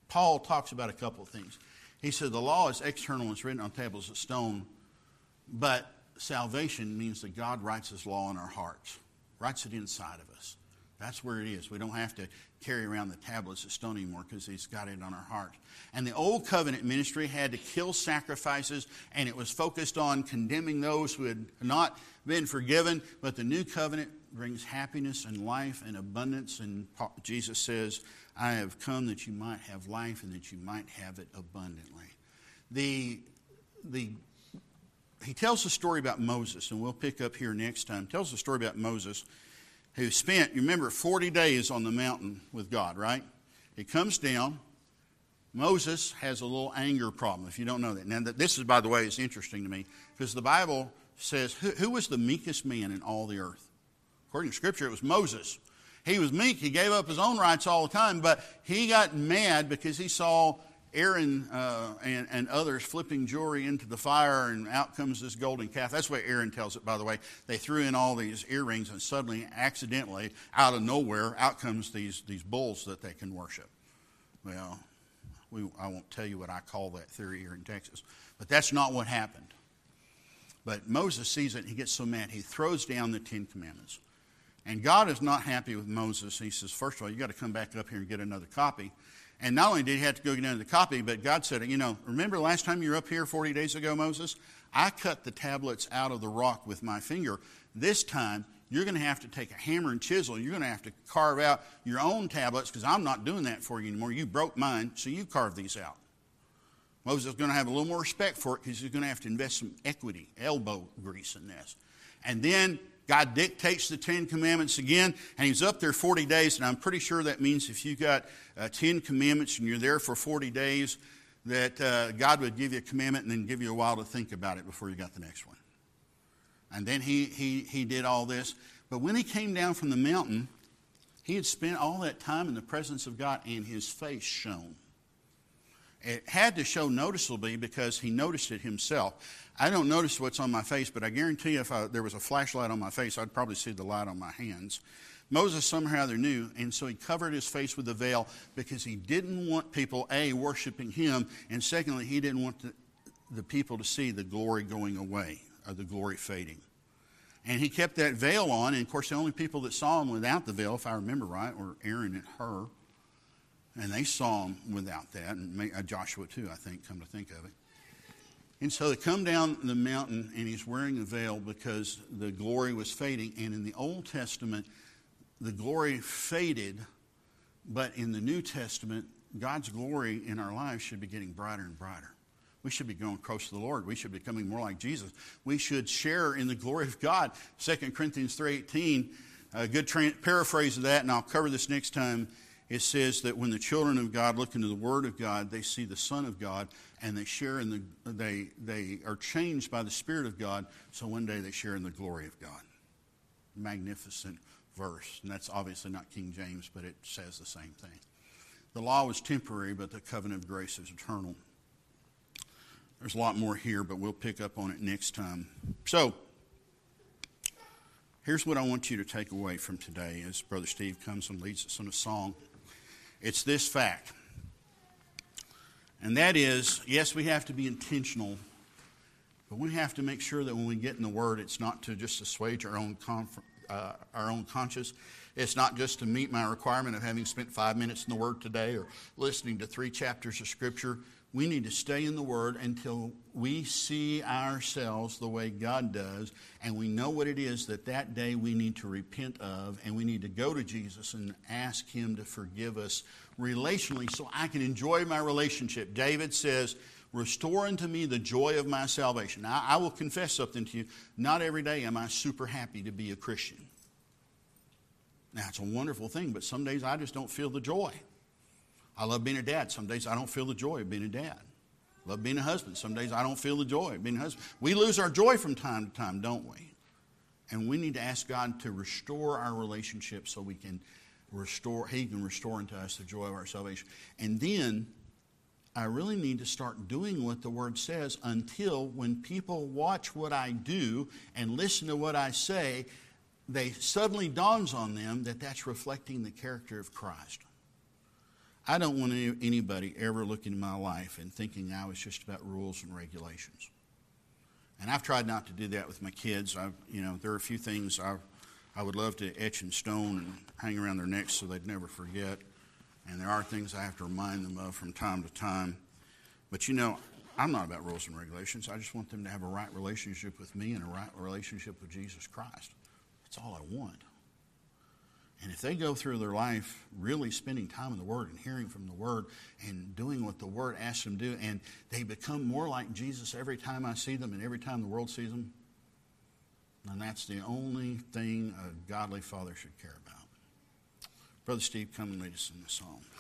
Paul talks about a couple of things. He said, The law is external, it's written on tables of stone, but salvation means that God writes his law in our hearts, writes it inside of us. That's where it is. We don't have to carry around the tablets of stone anymore because He's got it on our heart. And the old covenant ministry had to kill sacrifices, and it was focused on condemning those who had not been forgiven. But the new covenant brings happiness and life and abundance. And Jesus says, I have come that you might have life and that you might have it abundantly. The, the, he tells a story about Moses, and we'll pick up here next time. Tells a story about Moses who spent, you remember, 40 days on the mountain with God, right? He comes down. Moses has a little anger problem, if you don't know that. Now, this is, by the way, is interesting to me because the Bible says, who, who was the meekest man in all the earth? According to Scripture, it was Moses. He was meek. He gave up his own rights all the time, but he got mad because he saw Aaron uh, and, and others flipping jewelry into the fire, and out comes this golden calf. That's the way Aaron tells it, by the way. They threw in all these earrings, and suddenly, accidentally, out of nowhere, out comes these, these bulls that they can worship. Well, we, I won't tell you what I call that theory here in Texas, but that's not what happened. But Moses sees it, and he gets so mad, he throws down the Ten Commandments. And God is not happy with Moses. He says, first of all, you've got to come back up here and get another copy. And not only did he have to go get another copy, but God said, you know, remember last time you were up here 40 days ago, Moses? I cut the tablets out of the rock with my finger. This time, you're going to have to take a hammer and chisel. You're going to have to carve out your own tablets because I'm not doing that for you anymore. You broke mine, so you carve these out. Moses is going to have a little more respect for it because he's going to have to invest some equity, elbow grease in this. And then God dictates the Ten Commandments again, and he's up there 40 days, and I'm pretty sure that means if you got uh, 10 commandments and you're there for 40 days, that uh, God would give you a commandment and then give you a while to think about it before you got the next one. And then he, he, he did all this. But when he came down from the mountain, he had spent all that time in the presence of God and his face shone. It had to show noticeably because he noticed it himself. I don't notice what's on my face, but I guarantee if I, there was a flashlight on my face, I'd probably see the light on my hands. Moses somehow other knew, and so he covered his face with a veil because he didn't want people, A, worshiping him, and secondly, he didn't want the, the people to see the glory going away or the glory fading. And he kept that veil on, and of course, the only people that saw him without the veil, if I remember right, were Aaron and Hur. And they saw him without that, and uh, Joshua too, I think, come to think of it. And so they come down the mountain, and he's wearing a veil because the glory was fading. And in the Old Testament, the glory faded, but in the New Testament, God's glory in our lives should be getting brighter and brighter. We should be going close to the Lord. We should be becoming more like Jesus. We should share in the glory of God. 2 Corinthians 3.18, a good tra- paraphrase of that, and I'll cover this next time. It says that when the children of God look into the Word of God, they see the Son of God, and they share in the, they, they are changed by the Spirit of God, so one day they share in the glory of God. Magnificent verse. And that's obviously not King James, but it says the same thing. The law was temporary, but the covenant of grace is eternal. There's a lot more here, but we'll pick up on it next time. So, here's what I want you to take away from today as Brother Steve comes and leads us in a song. It's this fact. And that is yes, we have to be intentional, but we have to make sure that when we get in the Word, it's not to just assuage our own, uh, our own conscience. It's not just to meet my requirement of having spent five minutes in the Word today or listening to three chapters of Scripture. We need to stay in the Word until we see ourselves the way God does, and we know what it is that that day we need to repent of, and we need to go to Jesus and ask Him to forgive us relationally so I can enjoy my relationship. David says, Restore unto me the joy of my salvation. Now, I will confess something to you. Not every day am I super happy to be a Christian. Now, it's a wonderful thing, but some days I just don't feel the joy. I love being a dad. Some days I don't feel the joy of being a dad. Love being a husband. Some days I don't feel the joy of being a husband. We lose our joy from time to time, don't we? And we need to ask God to restore our relationship so we can restore, He can restore unto us the joy of our salvation. And then I really need to start doing what the Word says until when people watch what I do and listen to what I say, they suddenly dawns on them that that's reflecting the character of Christ. I don't want anybody ever looking at my life and thinking I was just about rules and regulations. And I've tried not to do that with my kids. I, you know, there are a few things I, I would love to etch in stone and hang around their necks so they'd never forget. And there are things I have to remind them of from time to time. But you know, I'm not about rules and regulations. I just want them to have a right relationship with me and a right relationship with Jesus Christ. That's all I want. And if they go through their life really spending time in the Word and hearing from the Word and doing what the Word asks them to do, and they become more like Jesus every time I see them and every time the world sees them, then that's the only thing a godly father should care about. Brother Steve, come and lead us in the song, please.